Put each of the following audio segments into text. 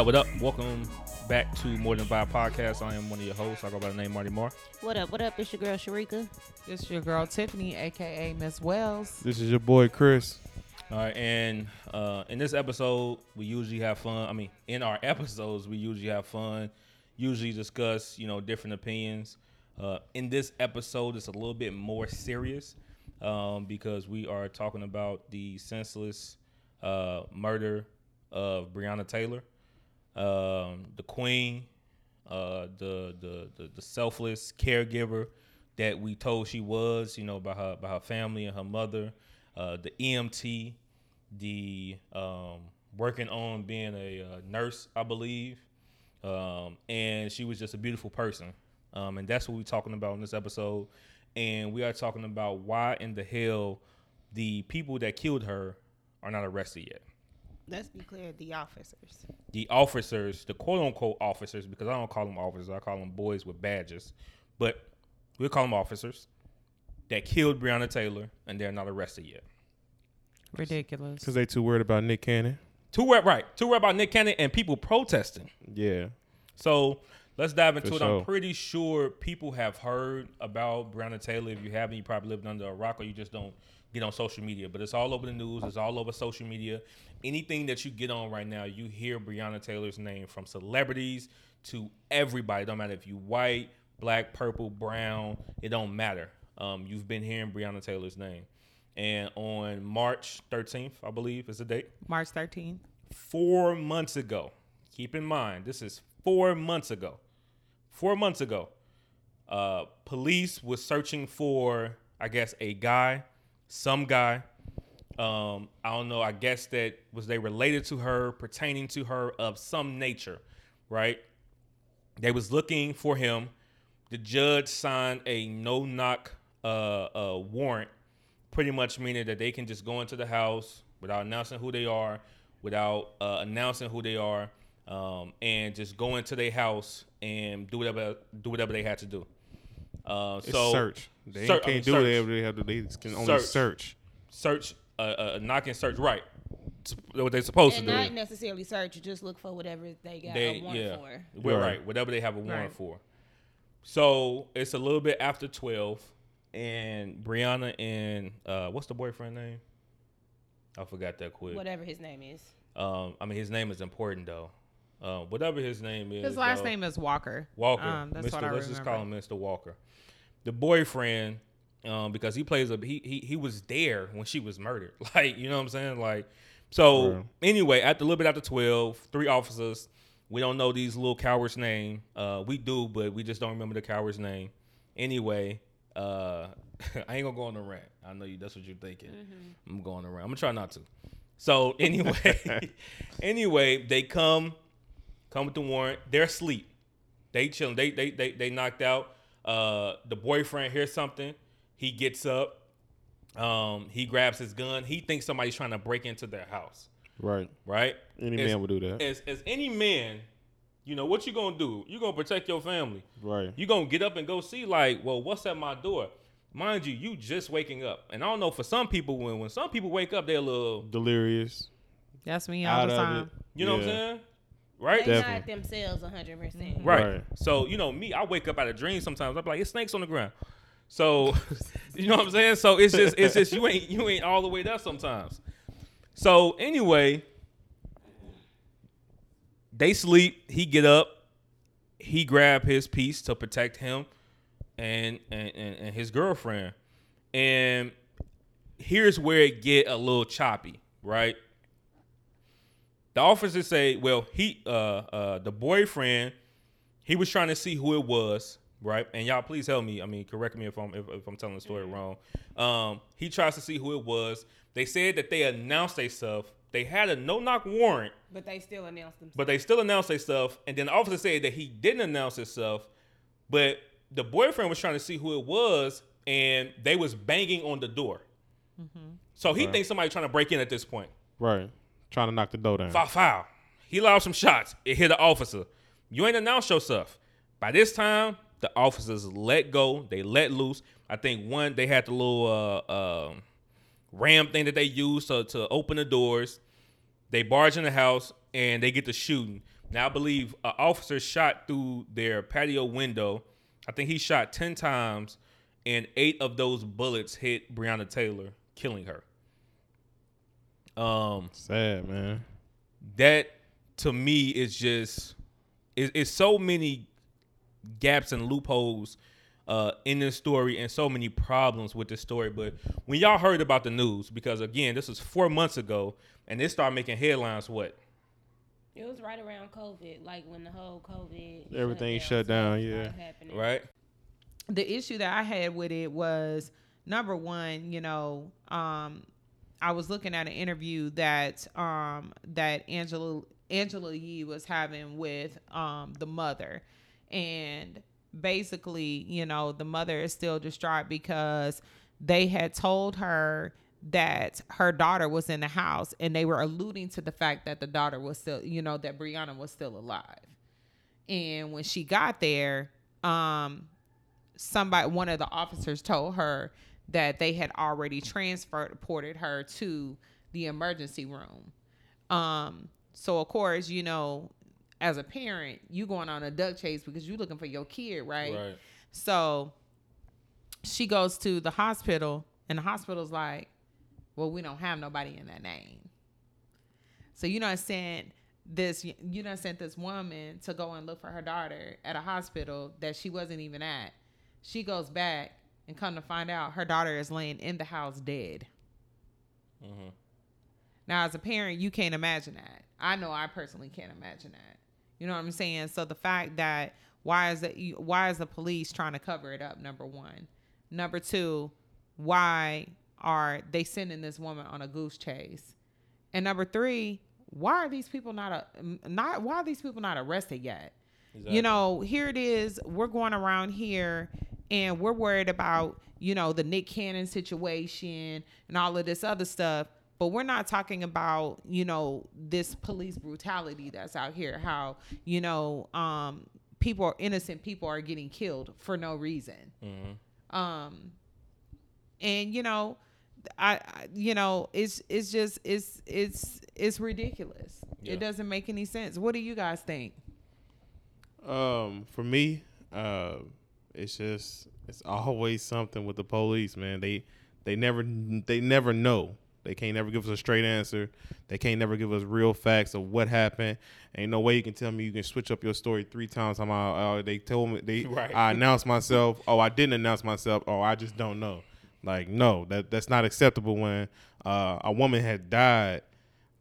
up? What up? Welcome back to More Than Vibe Podcast. I am one of your hosts. I go by the name Marty Moore. What up? What up? It's your girl Sharika. This your girl Tiffany, aka Miss Wells. This is your boy Chris. All right, and uh, in this episode, we usually have fun. I mean, in our episodes, we usually have fun. Usually discuss, you know, different opinions. Uh, in this episode, it's a little bit more serious um, because we are talking about the senseless uh, murder of Breonna Taylor, um, the Queen, uh, the, the the the selfless caregiver that we told she was, you know, by her by her family and her mother, uh, the EMT, the um, working on being a uh, nurse, I believe, um, and she was just a beautiful person, um, and that's what we're talking about in this episode, and we are talking about why in the hell the people that killed her are not arrested yet Let's be clear, the officers. the officers, the quote unquote officers, because I don't call them officers, I call them boys with badges, but we'll call them officers that killed Breonna Taylor and they're not arrested yet. Ridiculous. Because they too worried about Nick Cannon. Too worried, right? Too worried about Nick Cannon and people protesting. Yeah. So let's dive into For it. sure. I'm pretty sure people have heard about Breonna Taylor. If you haven't, you probably lived under a rock or you just don't get on social media. But it's all over the news. It's all over social media. Anything that you get on right now, you hear Breonna Taylor's name from celebrities to everybody. Don't matter if you white, black, purple, brown. It don't matter. Um, you've been hearing Breonna Taylor's name. And on March 13th, I believe is the date March 13th. four months ago. Keep in mind, this is four months ago. Four months ago, uh, police was searching for, I guess, a guy, some guy. Um, I don't know. I guess that was they related to her, pertaining to her of some nature, right? They was looking for him. The judge signed a no knock uh, uh, warrant, pretty much meaning that they can just go into the house without announcing who they are, without uh, announcing who they are, um, and just go into their house and do whatever do whatever they had to do. Uh, It's so search. They Ser- can't I mean, do search. whatever they have to do. They can only Search. search. search, uh, uh, knock and search, right? S- What they're supposed And to do. not necessarily search, just look for whatever they got they a warrant yeah, for. we're Right. right. Whatever they have a warrant Right. for. So it's a little bit after twelve, and Breonna and uh, what's the boyfriend name? I forgot that quick. Whatever his name is. Um, I mean his name is important though. Uh, whatever his name is. His last though. name is Walker. Walker. Um, that's Mr. what I let's just call him. Mr. Walker. The boyfriend, um, because he plays a he, he he was there when she was murdered. Like, you know what I'm saying? Like so Right. anyway, at a little bit after 12, three officers. We don't know these little cowards' name. Uh, we do, but we just don't remember the coward's name. Anyway, uh, I ain't gonna go on the rant. I know you. That's what you're thinking. I'm going around. I'm gonna try not to. So anyway, anyway, they come, come with the warrant. They're asleep. They chilling. They they they they knocked out. Uh, the boyfriend hears something. He gets up. Um, he grabs his gun. He thinks somebody's trying to break into their house. Right. Right. Any As- man would do that. As as any man, you know what you gonna do? You gonna protect your family. right. You gonna get up and go see like, well, what's at my door? Mind you, you just waking up, and I don't know for some people when when some people wake up, they're a little, Delirious. That's me all Out the time. it. you know what I'm saying? Right. They Definitely. not themselves 100%. Right. Mm-hmm. Right. So, you know, me, I wake up out of dreams sometimes. I'm like, it's snakes on the ground. So, you know what I'm saying? So it's just it's just you ain't you ain't all the way there sometimes. So anyway, they sleep, he get up, he grab his piece to protect him and and, and, and his girlfriend. And here's where it get a little choppy, right? The officers say, well, he uh uh the boyfriend, he was trying to see who it was, right? And y'all please help me. I mean, correct me if I'm if, if I'm telling the story wrong. Um, he tries to see who it was. They said that they announced they stuff. They had a no knock warrant, But they still announced themselves. but they still announced their stuff. And then the officer said that he didn't announce himself, but the boyfriend was trying to see who it was, and they was banging on the door. So he Right. thinks somebody trying to break in at this point. Right. Trying to knock the door down. Foul, foul. He allowed some shots. It hit the officer. You ain't announced yourself. By this time, the officers let go. They let loose. I think one they had the little uh, um ram thing that they used to, to open the doors. They barge in the house and they get to shooting. Now I believe an officer shot through their patio window. I think he shot ten times, and eight of those bullets hit Breonna Taylor, killing her. Um, Sad, man. that to me is just is it's so many gaps and loopholes uh, in this story and so many problems with this story. But when y'all heard about the news, because again, this was four months ago, and it started making headlines. What? It was right around COVID, like when the whole COVID Everything shut stuff down, yeah. happening. Right? the issue that I had with it was number one, you know, um, I was looking at an interview that um, that Angela Angela Yee was having with um, the mother, and basically, you know, the mother is still distraught because they had told her that her daughter was in the house, and they were alluding to the fact that the daughter was still, you know, that Breonna was still alive. And when she got there, um, somebody one of the officers told her that they had already transported her to the emergency room. Um so of course you know as a parent you going on a duck chase because you're looking for your kid right, Right. so she goes to the hospital and the hospital's like well we don't have nobody in that name. So you know I sent this you know sent this woman to go and look for her daughter at a hospital that she wasn't even at. She goes back and come to find out her daughter is laying in the house dead Mhm. now as a parent you can't imagine that i know i personally can't imagine that you know what i'm saying so the fact that why is the why is the police trying to cover it up number one number two why are they sending this woman on a goose chase and number three why are these people not a, not why are these people not arrested yet Exactly. you know, here it is. We're going around here and we're worried about, you know, the Nick Cannon situation and all of this other stuff. But we're not talking about, you know, this police brutality that's out here. How, you know, um, people are innocent people are getting killed for no reason. Mhm. Um, and you know, I, I you know, it's it's just it's it's it's ridiculous. Yeah. It doesn't make any sense. What do you guys think? Um, for me, uh, it's just it's always something with the police, man. They they never they never know. They can't never give us a straight answer. They can't never give us real facts of what happened. Ain't no way you can tell me you can switch up your story three times. I'm out. Uh, they told me they Right. I announced myself. Oh, I didn't announce myself. Oh, I just don't know. Like no, that that's not acceptable when uh, a woman had died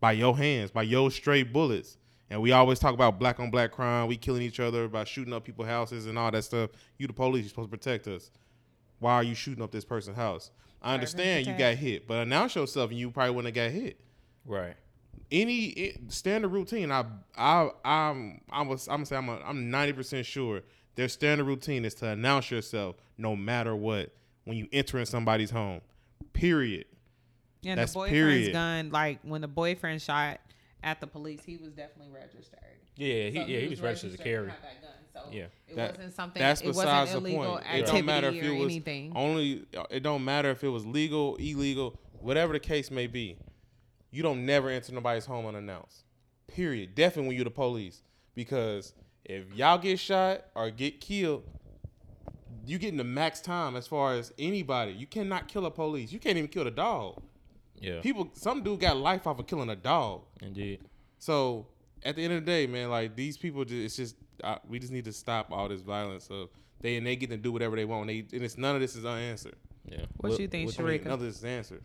by your hands, by your straight bullets. And we always talk about black on black crime, we killing each other, by shooting up people's houses and all that stuff. You the police, you're supposed to protect us. Why are you shooting up this person's house? I understand you got hit, but announce yourself and you probably wouldn't have got hit. Right. Any i- standard routine, I I I'm I was I'm gonna say I'm a, I'm ninety percent sure their standard routine is to announce yourself no matter what when you enter in somebody's home. Period. Yeah, That's the boyfriend's period. gun, like when the boyfriend shot at the police, he was definitely registered. Yeah, he, So yeah, he was registered to to carry. have that gun. So Yeah. it That- wasn't something. That's it besides wasn't the point. It don't matter if or it was anything. only. Uh, it don't matter if it was legal, illegal, whatever the case may be. You don't never enter nobody's home unannounced. Period. Definitely when you're the police, because if y'all get shot or get killed, you getting the max time as far as anybody. You cannot kill a police. You can't even kill a dog. Yeah. People, some dude got life off of killing a dog. Indeed. So at the end of the day, man, like these people, just, it's just uh, we just need to stop all this violence. Of they and they get to do whatever they want. They and it's none of this is unanswered. Yeah. What you think, I mean, Sharika? none of this is answered.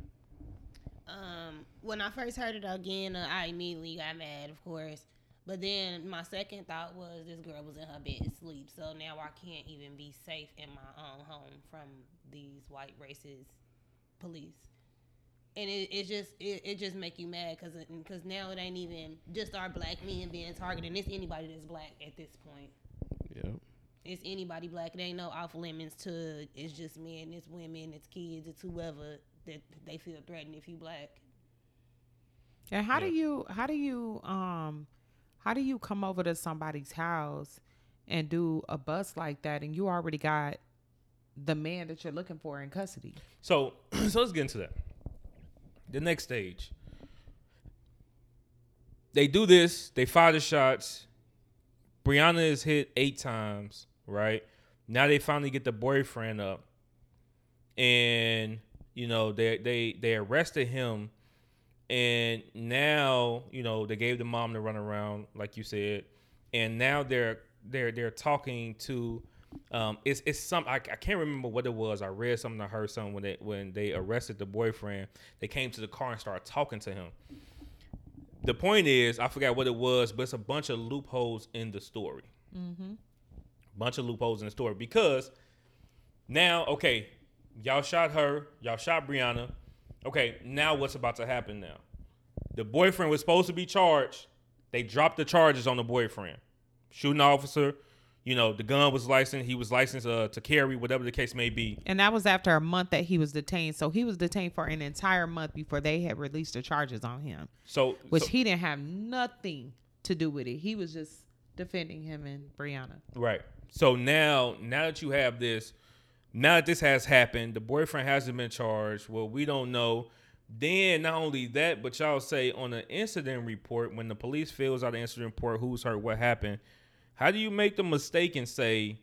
Um, when I first heard it again, uh, I immediately got mad, of course. But then my second thought was this girl was in her bed asleep, so now I can't even be safe in my own home from these white racist police. And it, it just it, it just make you mad because because now it ain't even just our black men being targeted. It's anybody that's black at this point. Yeah. It's anybody black. It ain't no off limits to. It's just men. It's women. It's kids. It's whoever that they feel threatened if you black. And how do you how do you um how do you come over to somebody's house and do a bust like that and you already got the man that you're looking for in custody? So, so let's get into that. The next stage. They do this. They fire the shots. Breonna is hit eight times, right? Now they finally get the boyfriend up, and you know they they they arrested him, and now you know they gave the mom the run around, like you said, and now they're they're they're talking to. Um, it's it's some I, I can't remember what it was. I read something, I heard something when they when they arrested the boyfriend. They came to the car and started talking to him. The point is, I forgot what it was, but it's a bunch of loopholes in the story Mm-hmm. bunch of loopholes in the story because now, okay, y'all shot her, y'all shot Breonna. Okay, now what's about to happen now? The boyfriend was supposed to be charged. They dropped the charges on the boyfriend. Shooting officer, you know, the gun was licensed. He was licensed uh, to carry, whatever the case may be. And that was after a month that he was detained. So he was detained for an entire month before they had released the charges on him, So, which so- he didn't have nothing to do with it. He was just defending him and Breonna. Right. So now, now that you have this, now that this has happened, the boyfriend hasn't been charged. Well, we don't know. Then not only that, but y'all say on the incident report, when the police fills out the incident report, who's hurt, what happened, how do you make the mistake and say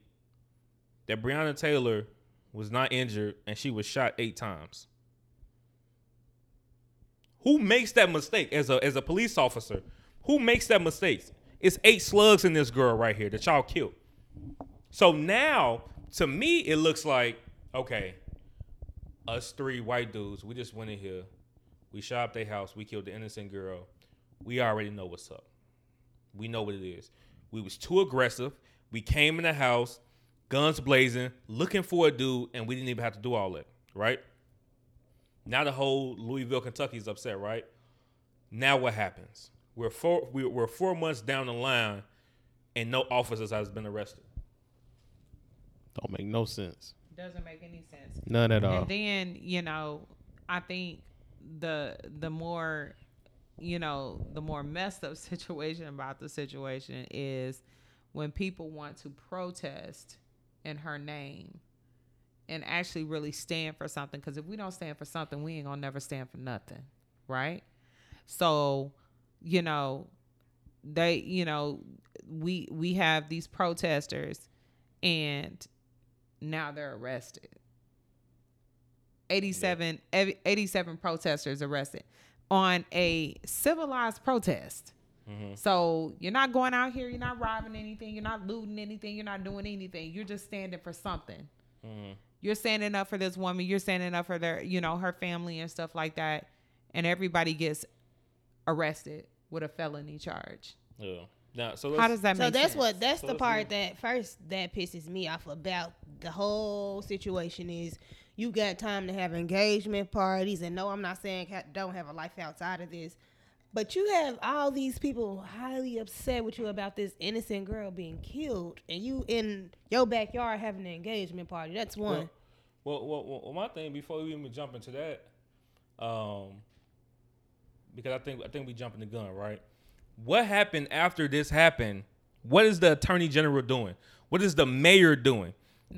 that Breonna Taylor was not injured and she was shot eight times? Who makes that mistake as a as a police officer? Who makes that mistake? It's eight slugs in this girl right here that y'all killed. So now, to me, it looks like okay, us three white dudes, we just went in here, we shot up their house, we killed the innocent girl. We already know what's up. We know what it is. We was too aggressive. We came in the house, guns blazing, looking for a dude, and we didn't even have to do all that, right? Now the whole Louisville, Kentucky is upset, right? Now what happens? We're four we're, we're four months down the line, and no officers has been arrested. Don't make no sense. Doesn't make any sense. None at all. And then, you know, I think the the more you know, the more messed up situation about the situation is when people want to protest in her name and actually really stand for something because if we don't stand for something, we ain't to never stand for nothing, right? So, you know, they, you know, we we have these protesters and now they're arrested. 87, ev- 87 protesters arrested on a civilized protest. Mm-hmm. So you're not going out here, you're not robbing anything, you're not looting anything, you're not doing anything. You're just standing for something. Mm-hmm. You're standing up for this woman, you're standing up for their, you know, her family and stuff like that. And everybody gets arrested with a felony charge. Yeah. Now, so How let's- does that So make that's sense? what that's So the part that first that pisses me off about the whole situation is you got time to have engagement parties and no I'm not saying ha- don't have a life outside of this but you have all these people highly upset with you about this innocent girl being killed and you in your backyard having an engagement party that's one Well, well, well, well, my thing before we even jump into that, um, because I think I think we jumping the gun, right? What happened after this happened? What is the attorney general doing? What is the mayor doing?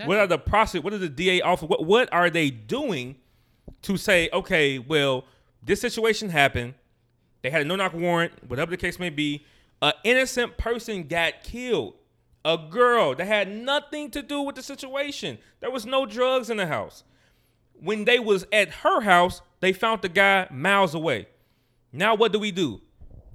What are the prosecutors? What is the DA offer? What what are they doing to say, okay, well, this situation happened. They had a no knock warrant, whatever the case may be. An innocent person got killed. A girl that had nothing to do with the situation. There was no drugs in the house. When they was at her house, they found the guy miles away. Now what do we do?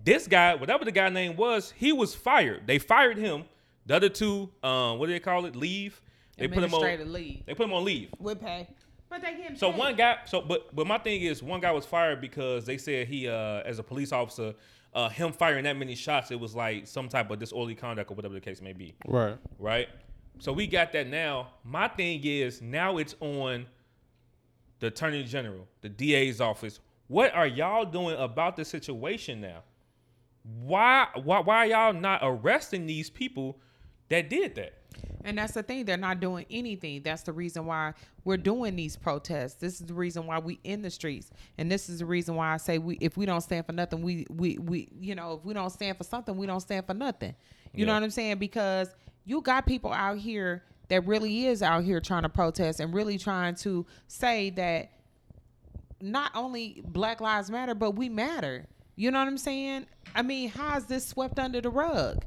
This guy, whatever the guy name was, he was fired. They fired him. The other two, um, what do they call it? Leave. They put him on. leave. They put him on leave. with pay But they get So one guy, so but but my thing is, one guy was fired because they said he, uh, as a police officer, uh, him firing that many shots, it was like some type of disorderly conduct or whatever the case may be, Right. right? So we got that now. My thing is now it's on the attorney general, the DA's office. What are y'all doing about the situation now? Why why why are y'all not arresting these people that did that? And that's the thing; they're not doing anything. That's the reason why we're doing these protests. This is the reason why we in the streets, and this is the reason why I say we if we don't stand for nothing, we we we you know if we don't stand for something, we don't stand for nothing. You know what I'm saying? Because you got people out here that really is out here trying to protest and really trying to say that not only Black Lives Matter, but we matter. You know what I'm saying? I mean, how is this swept under the rug?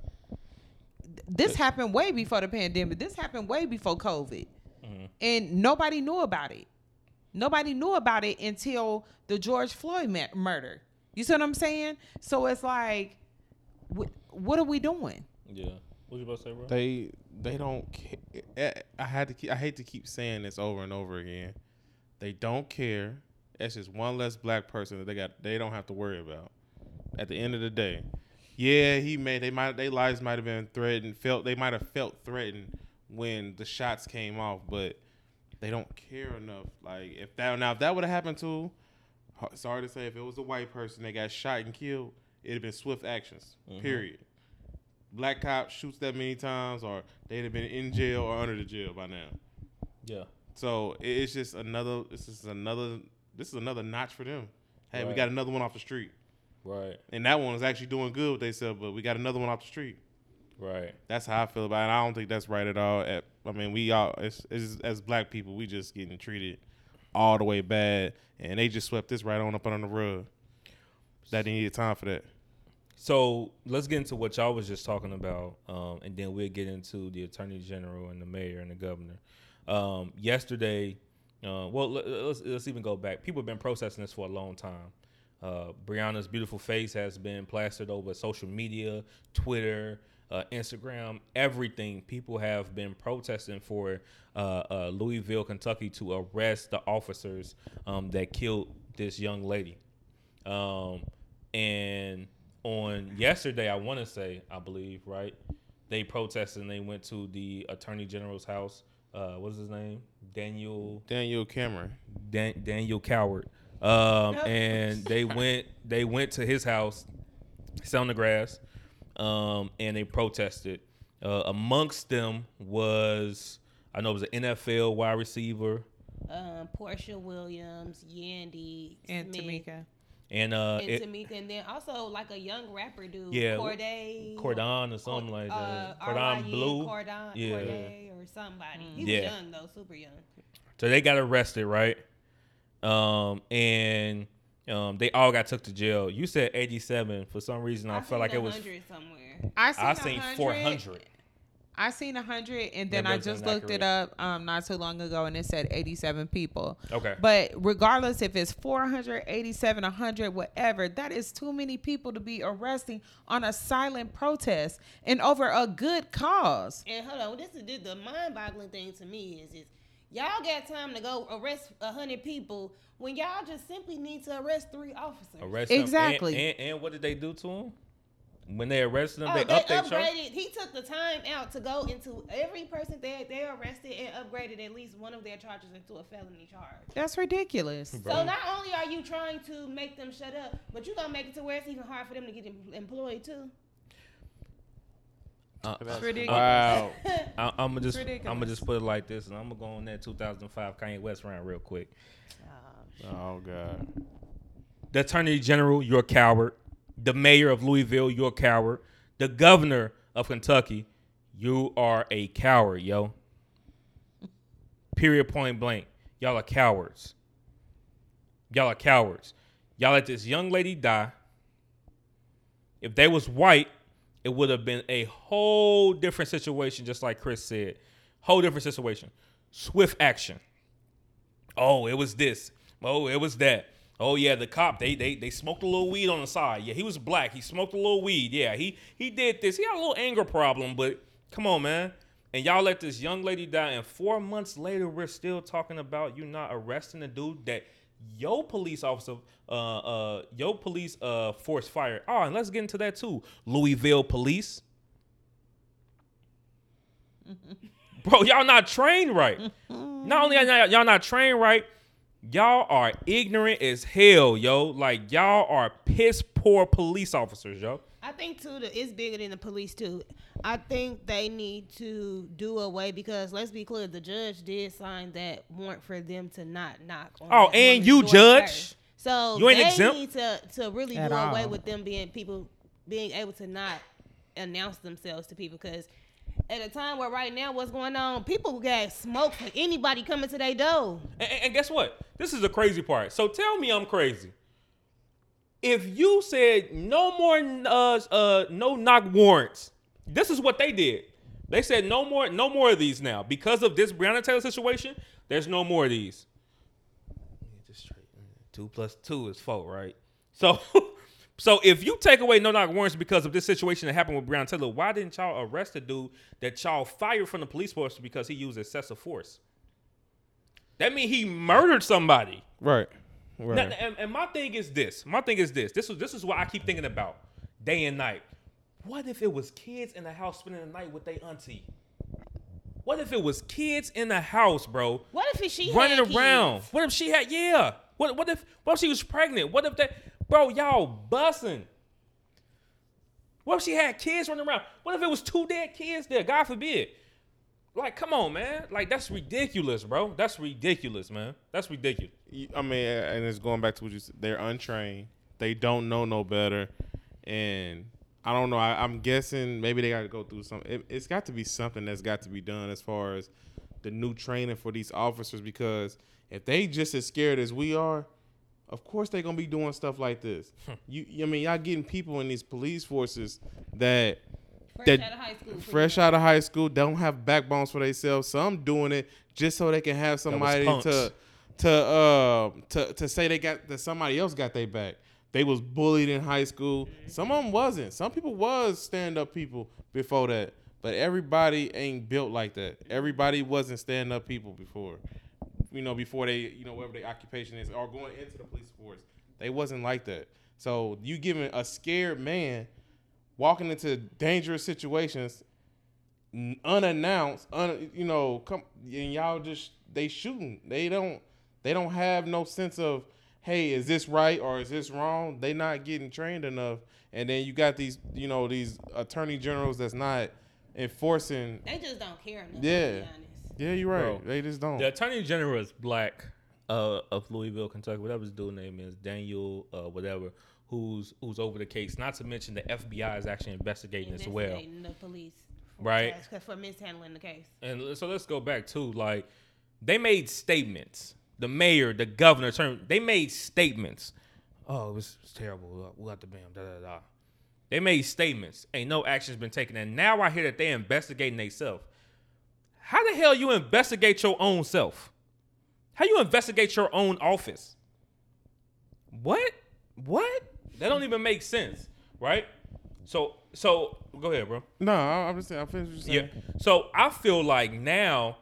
This happened way before the pandemic. This happened way before COVID, Mm-hmm. and nobody knew about it. Nobody knew about it until the George Floyd mur- murder. You see what I'm saying? So it's like, wh- what are we doing? Yeah. What you about to say, bro? They they don't. Ca- I had to. Keep, I hate to keep saying this over and over again. They don't care. That's just one less black person that they got. They don't have to worry about. At the end of the day, yeah, he made. They might. Their lives might have been threatened. Felt. They might have felt threatened when the shots came off, but they don't care enough. Like if that now if that would have happened to, sorry to say, if it was a white person that got shot and killed, it'd have been swift actions. Mm-hmm. Period black cop shoots that many times, or they'd have been in jail or under the jail by now. Yeah. So it's just another. This is another. This is another notch for them. Hey, we got another one off the street, Right. and that one is actually doing good. What they said, but we got another one off the street. Right. That's how I feel about it. I don't think that's right at all. At, I mean, we all it's, it's, as black people, we just getting treated all the way bad, and they just swept this right on up under the rug. That didn't need time for that. So let's get into what y'all was just talking about, um, and then we'll get into the attorney general and the mayor and the governor. Um, yesterday, uh, well, let, us let's even go back. People have been processing this for a long time. Uh, Breonna's beautiful face has been plastered over social media, Twitter, uh, Instagram, everything. People have been protesting for uh, uh, Louisville, Kentucky, to arrest the officers um, that killed this young lady. Um, and on yesterday, I want to say, I believe, right? They protested and they went to the attorney general's house. Uh, what's his name? Daniel Daniel Cameron. Dan- Daniel Coward. Um, and they went they went to his house, sit on the grass, um, and they protested. Uh, amongst them was I know it was an NFL wide receiver Um, Porsha Williams, Yandy, And Smith, Tamika. and uh, and it, Tamika, and then also like a young rapper dude, Yeah, Corday, Cordon or something like that. uh, Cordon RYE, Blue. Cordon, Yeah. Corday or somebody. He Yeah. was young though, super young. So they got arrested, right? Um, and um, they all got took to jail. You said 87. For some reason, I, felt like it was. 100 somewhere. I seen, I seen 100. 400. I seen a hundred, and then I just looked it up um not too long ago, and it said eighty-seven people. Okay. But regardless if it's 487, 100, whatever, that is too many people to be arresting on a silent protest and over a good cause. And hold on, this is the, the mind-boggling thing to me is is y'all got time to go arrest a hundred people when y'all just simply need to arrest three officers. Arrest them. And- Exactly. And, and, what did they do to him? When they arrested him, Oh, they, they upped their charge. upgraded. He took the time out to go into every person that they arrested and upgraded at least one of their charges into a felony charge. That's ridiculous. Bro. So not only are you trying to make them shut up, but you're gonna make it to where it's even hard for them to get employed too. Uh, It's ridiculous. Wow. I, I'm gonna just I'm gonna just put it like this, and I'm gonna go on that 2005 Kanye West round real quick. Oh God. The Attorney General, you're a coward. The Mayor of Louisville, you're a coward. The Governor of Kentucky, you are a coward, yo. Period. Point blank. Y'all are cowards. Y'all are cowards. Y'all let this young lady die. If they was white, it would have been a whole different situation, just like Chris said. Whole different situation. Swift action. Oh, it was this. Oh, it was that. Oh yeah, the cop they they they smoked a little weed on the side. Yeah, he was black. He smoked a little weed. Yeah, he he did this. He had a little anger problem, but come on, man. And y'all let this young lady die, and four months later, we're still talking about you not arresting the dude that your police officer, uh, uh, your police uh force fired. Oh, and let's get into that too. Louisville police. Bro, y'all not trained right. Not only are y'all, y'all not trained right, y'all are ignorant as hell, yo. Like y'all are piss poor police officers, yo. I think too that it's bigger than the police too. I think they need to do away because let's be clear, the judge did sign that warrant for them to not knock on. Oh, that and you judge? first. So You ain't they exempt? need to to really At do away with them being people being able to not announce themselves to people because at a time where right now what's going on, people got smoke for anybody coming to their door. And, and- and guess what? This is the crazy part. So tell me I'm crazy. If you said no more uh uh no knock warrants, this is what they did. They said no more, no more of these now because of this Breonna Taylor situation. There's no more of these. Two plus two is four, right? So, so if you take away no knock warrants because of this situation that happened with Breonna Taylor, why didn't y'all arrest the dude that y'all fired from the police force because he used excessive force? That means he murdered somebody. Right. Right. Now, and, and my thing is this. My thing is this. This is this is what I keep thinking about day and night. What if it was kids in the house spending the night with their auntie? What if it was kids in the house, bro? What if she running had around? kids? What if she had yeah? What what if what if she was pregnant? What if that bro, y'all bussing? What if she had kids running around? What if it was two dead kids there? God forbid. Like, come on, man. Like, that's ridiculous, bro. That's ridiculous, man. That's ridiculous. I mean, and it's going back to what you said. They're untrained. They don't know no better, and I don't know. I, I'm guessing maybe they got to go through some. It, it's got to be something that's got to be done as far as the new training for these officers because if they just as scared as we are, of course they're gonna be doing stuff like this. Hmm. you, I mean, y'all getting people in these police forces that Fresh that out of high school. pretty fresh out of high school don't have backbones for themselves. Some doing it just so they can have somebody to to uh to to say they got that somebody else got their back. They was bullied in high school. Some of them wasn't. Some people was stand up people before that, but everybody ain't built like that. Everybody wasn't stand up people before. You know, before they you know whatever their occupation is or going into the police force, they wasn't like that. So you giving a scared man walking into dangerous situations unannounced, un, you know, come and y'all just they shooting. They don't they don't have no sense of hey, is this right or is this wrong? They not getting trained enough. And then you got these, you know, these attorney generals that's not enforcing. They just don't care enough. Yeah. To be honest. Yeah, you're right. Bro, they just don't. The attorney general is black uh, of Louisville, Kentucky. Whatever his dude name is, Daniel, uh, whatever, who's who's over the case. Not to mention the FBI is actually investigating as well. The police. for Right. task- For mishandling the case. And so let's go back to like they made statements. The mayor, the governor, they made statements. Oh, it was, it was terrible. We got the bam, da da da. They made statements. Ain't no action's been taken. And now I hear that they're investigating themselves. How the hell you investigate your own self? How you investigate your own office? What? What? That don't even make sense, right? So so go ahead, bro. no, I- I'm just saying. I finished what Yeah. So I feel like now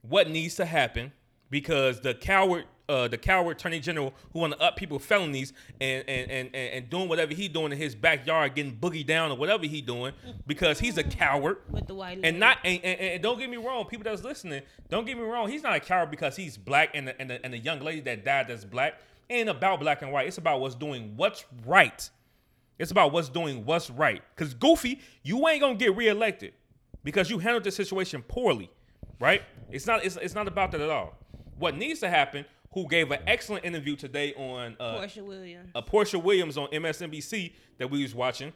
what needs to happen because the coward uh, the coward attorney general who want to up people felonies and and, and and and doing whatever he doing in his backyard getting boogie down or whatever he doing because he's a coward With the white and lady. not and, and, and don't get me wrong people that's listening don't get me wrong he's not a coward because he's black and the, and the, and the young lady that died that's black ain't about black and white it's about what's doing what's right it's about what's doing what's right. Because Goofy, you ain't gonna get reelected because you handled the situation poorly, right? It's not. It's, it's not about that at all. What needs to happen? Who gave an excellent interview today on uh, Porsha Williams. uh, Porsha Williams on MSNBC that we was watching,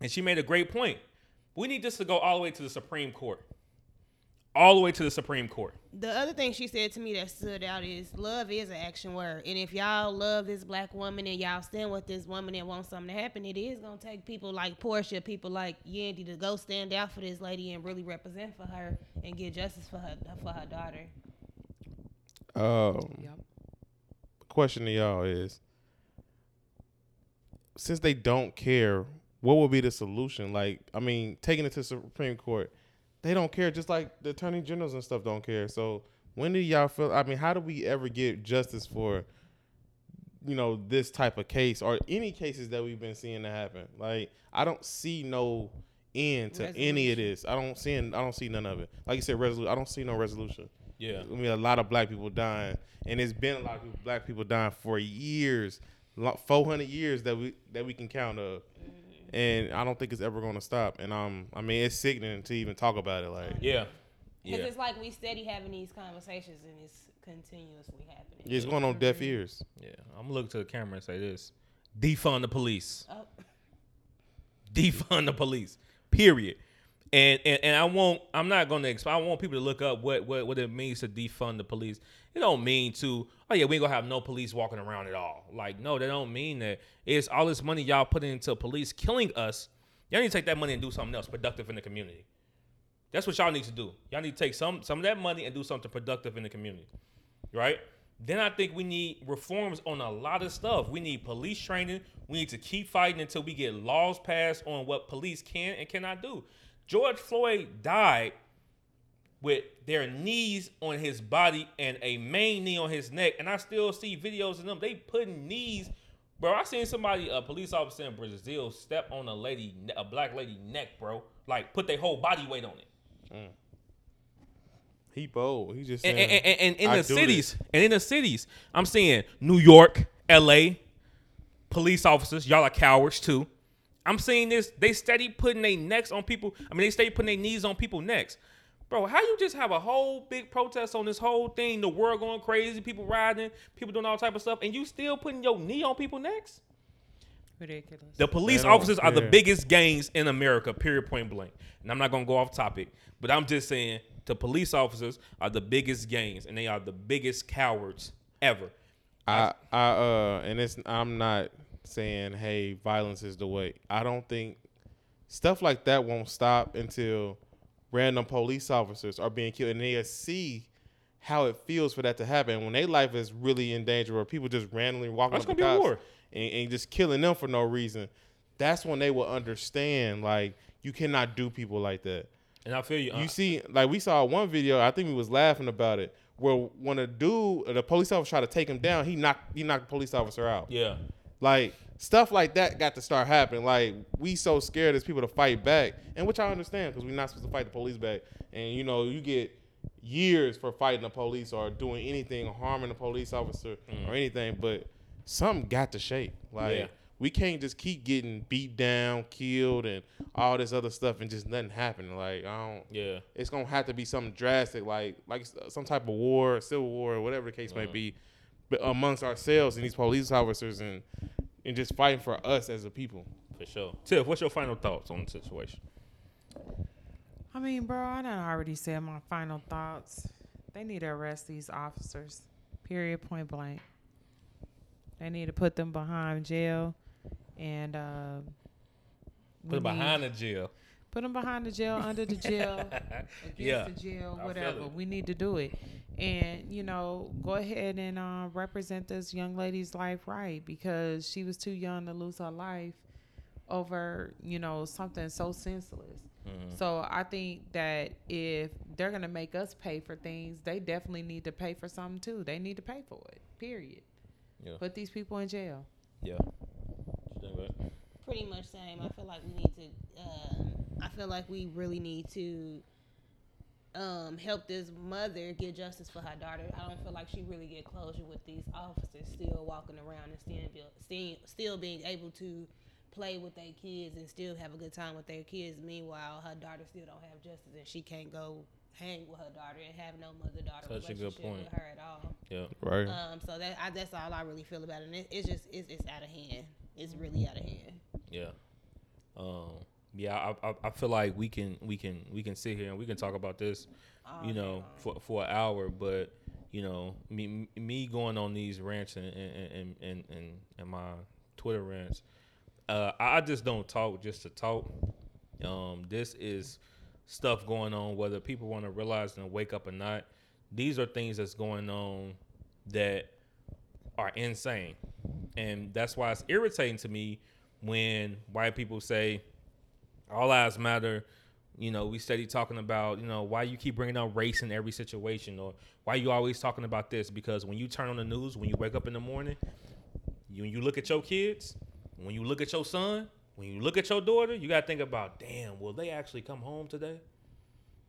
and she made a great point. We need this to go all the way to the Supreme Court, all the way to the Supreme Court. The other thing she said to me that stood out is love is an action word. And if y'all love this black woman and y'all stand with this woman and want something to happen, it is gonna take people like Porsha, people like Yandy to go stand out for this lady and really represent for her and get justice for her for her daughter. Um, Yep. question to y'all is since they don't care, what would be the solution? Like, I mean, taking it to the Supreme Court, they don't care, just like the attorney generals and stuff don't care. So when do y'all feel? I mean, how do we ever get justice for, you know, this type of case or any cases that we've been seeing to happen? Like, I don't see no end to any of this. I don't see. I don't see none of it. Like you said, resolution. I don't see no resolution. Yeah. I mean, a lot of black people dying, and it's been a lot of people, black people dying for years, four hundred years that we that we can count of, mm-hmm. And I don't think it's ever going to stop. And um, I mean, it's sickening to even talk about it. Like, Yeah. Because Yeah. it's like we steady having these conversations and it's continuously happening. Yeah, it's going on deaf ears. Yeah. I'm gonna look to the camera and say this: defund the police. Oh, defund the police. Period. And and, and I won't. I'm not going to. Exp- I want people to look up what, what what it means to defund the police. It don't mean to. Oh yeah, we ain't gonna have no police walking around at all. Like no, they don't mean that. It's all this money y'all put into police killing us. Y'all need to take that money and do something else productive in the community. That's what y'all need to do. Y'all need to take some some of that money and do something productive in the community, right? Then I think we need reforms on a lot of stuff. We need police training. We need to keep fighting until we get laws passed on what police can and cannot do. George Floyd died with their knees on his body and a main knee on his neck, and I still see videos of them. They putting knees. Bro, I seen somebody, a police officer in Brazil, step on a lady, a black lady neck, bro. Like put their whole body weight on it. Mm. He bold. He just and, saying, and, and, and in the cities, this. and in the cities, I'm seeing New York, L.A., police officers. Y'all are cowards too. I'm seeing this. They steady putting their necks on people. I mean, they steady putting their knees on people's necks. Bro, how you just have a whole big protest on this whole thing? The world going crazy, people riding, people doing all type of stuff, and you still putting your knee on people's necks? Ridiculous. The police They don't officers are the biggest gangs in America, period, point blank. And I'm not gonna go off topic, but I'm just saying the police officers are the biggest gangs, and they are the biggest cowards ever. I, I, uh, and it's. I'm not saying, hey, violence is the way. I don't think stuff like that won't stop until random police officers are being killed, and they see how it feels for that to happen. When their life is really in danger, or people just randomly walking up gonna to be a cops and, and just killing them for no reason, that's when they will understand. Like you cannot do people like that. And I feel you. uh, You see, like we saw one video. I think we was laughing about it, where when a dude, the police officer tried to take him down, he knocked he knocked the police officer out. yeah, Like stuff like that got to start happening. Like we so scared as people to fight back, and which I understand because we're not supposed to fight the police back. And you know, you get years for fighting the police or doing anything or harming a police officer or mm-hmm. anything, but something got to shake. Like Yeah. we can't just keep getting beat down, killed, and all this other stuff, and just nothing happening. Like I don't. yeah. It's gonna have to be something drastic, like like some type of war, civil war, or whatever the case may be, amongst ourselves and these police officers, and and just fighting for us as a people. For sure. Tiff, what's your final thoughts on the situation? I mean, bro, I done already said my final thoughts. They need to arrest these officers. Period. Point blank. They need to put them behind jail, and uh, Put them behind the jail. Put them behind the jail, under the jail, against Yeah, the jail, whatever. We need to do it, and you know, go ahead and uh, represent this young lady's life right because she was too young to lose her life over you know something so senseless. Mm-hmm. So I think that if they're gonna make us pay for things, they definitely need to pay for something too. They need to pay for it. Period. Yeah. Put these people in jail. Yeah. What you think, bud? pretty much same. I feel like we need to. Um, I feel like we really need to um, help this mother get justice for her daughter. I don't feel like she really get closure with these officers still walking around and still, be- still, still being able to play with their kids and still have a good time with their kids. Meanwhile, her daughter still don't have justice and she can't go hang with her daughter and have no mother daughter Such a good relationship point. with her at all. Yeah. Right. Um, so that I, that's all I really feel about it. And it, it's just it's, it's out of hand. It's really out of hand. Yeah. Um. Yeah. I, I I feel like we can we can we can sit here and we can talk about this, you know, for for an hour. But you know, me me going on these rants and and and and, and, and my Twitter rants, uh, I just don't talk just to talk. Um. This is stuff going on whether people want to realize and wake up or not. These are things that's going on that are insane. And that's why it's irritating to me when white people say all lives matter. You know, we steady talking about, you know, why you keep bringing up race in every situation or why you always talking about this because when you turn on the news, when you wake up in the morning, you, when you look at your kids, when you look at your son, when you look at your daughter, you got to think about, damn, will they actually come home today?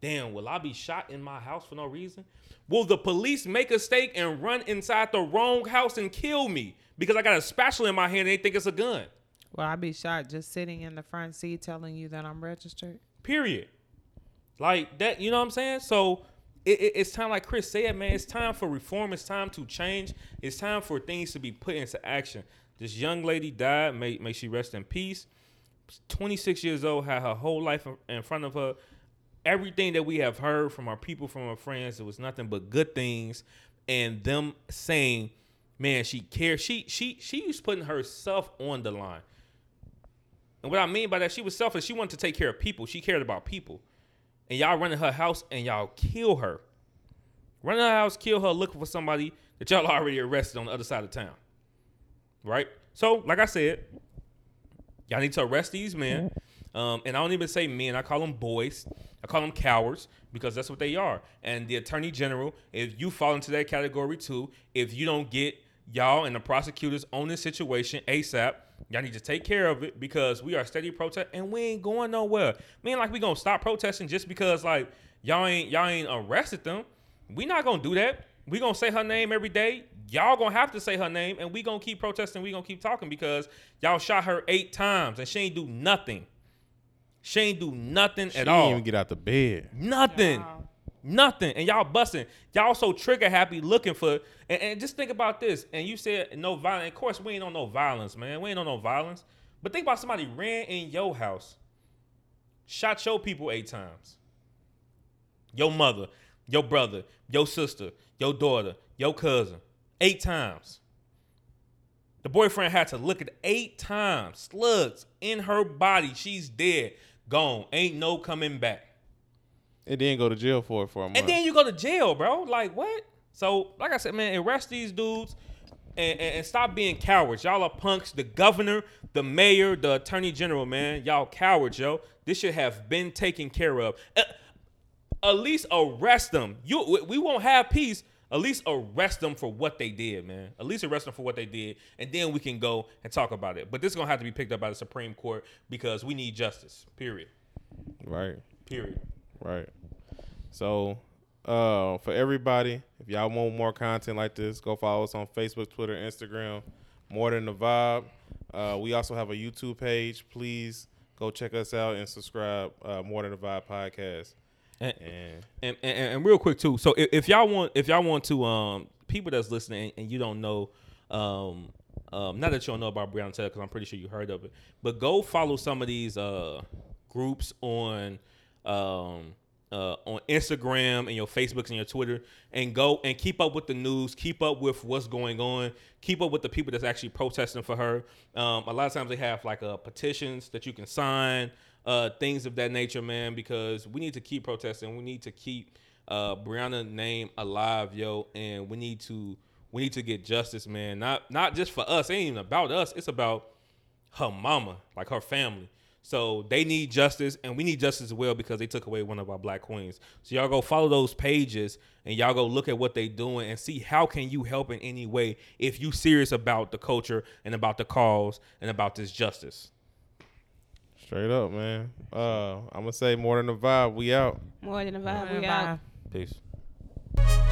Damn, will I be shot in my house for no reason? Will the police make a stake and run inside the wrong house and kill me because I got a spatula in my hand and they think it's a gun? Well, I'd be shot just sitting in the front seat telling you that I'm registered. Period. Like that, you know what I'm saying? So it, it- it's time, like Chris said, man. It's time for reform. It's time to change. It's time for things to be put into action. This young lady died. May may she rest in peace. 26 years old, had her whole life in- front of her. Everything that we have heard from our people, from our friends, it was nothing but good things, and them saying, "Man, she cared. She she she was putting herself on the line." And what I mean by that, she was selfish. She wanted to take care of people. She cared about people. and y'all run in her house and y'all kill her. Run in her house, kill her, looking for somebody that y'all already arrested on the other side of town. Right? So, like I said, y'all need to arrest these men. Um, and I don't even say men, I call them boys. I call them cowards because that's what they are. And the attorney general, if you fall into that category too, if you don't get y'all and the prosecutors on this situation ASAP, y'all need to take care of it because we are steady protest and we ain't going nowhere. Man, like we gonna stop protesting just because like y'all ain't y'all ain't arrested them. We not gonna do that. We gonna say her name every day. Y'all gonna have to say her name, and we gonna keep protesting. We gonna keep talking because y'all shot her eight times and she ain't do nothing. She ain't do nothing She at didn't all. even get out the bed. Nothing. Wow. Nothing. And y'all busting. Y'all so trigger happy looking for and, and just think about this. And you said no violence. Of course, we ain't on no violence, man. We ain't on no violence. But think about somebody ran in your house, shot your people eight times. Your mother, your brother, your sister, your daughter, your cousin. Eight times. The boyfriend had to look at eight times. Slugs in her body. She's dead. Gone. Ain't no coming back. It didn't go to jail for it for a month. And then you go to jail, bro. Like what? So, like I said, man, arrest these dudes and, and, and stop being cowards. Y'all are punks. The governor, the mayor, the attorney general, man, y'all cowards, yo. This should have been taken care of. Uh, at least arrest them. You, we- we won't have peace. At least arrest them for what they did, man. At least arrest them for what they did, and then we can go and talk about it. But this is gonna have to be picked up by the Supreme Court because we need justice. Period. right. Period. Right. So, uh, for everybody, if y'all want more content like this, go follow us on Facebook, Twitter, Instagram. More than the vibe. Uh, we also have a YouTube page. Please go check us out and subscribe. Uh, More than the vibe podcast. And, And and, and, and real quick too. So if, if y'all want, if y'all want to, um, people that's listening and you don't know, um, um, not that you don't know about Breonna Taylor because I'm pretty sure you heard of it, but go follow some of these uh groups on, um, uh, on Instagram and your Facebooks and your Twitter, and go and keep up with the news, keep up with what's going on, keep up with the people that's actually protesting for her. Um, a lot of times they have like uh, petitions that you can sign, uh, things of that nature, man, because we need to keep protesting. We need to keep uh, Breonna name alive, yo, and we need to we need to get justice, man. Not not just for us. It ain't even about us. It's about her mama, like her family. So they need justice, and we need justice as well because they took away one of our black queens. So y'all go follow those pages, and y'all go look at what they doing and see how can you help in any way if you serious about the culture and about the cause and about this justice. straight up, man. Uh, I'm gonna say more than the vibe. We out. More than a vibe. Bye. We out. Peace.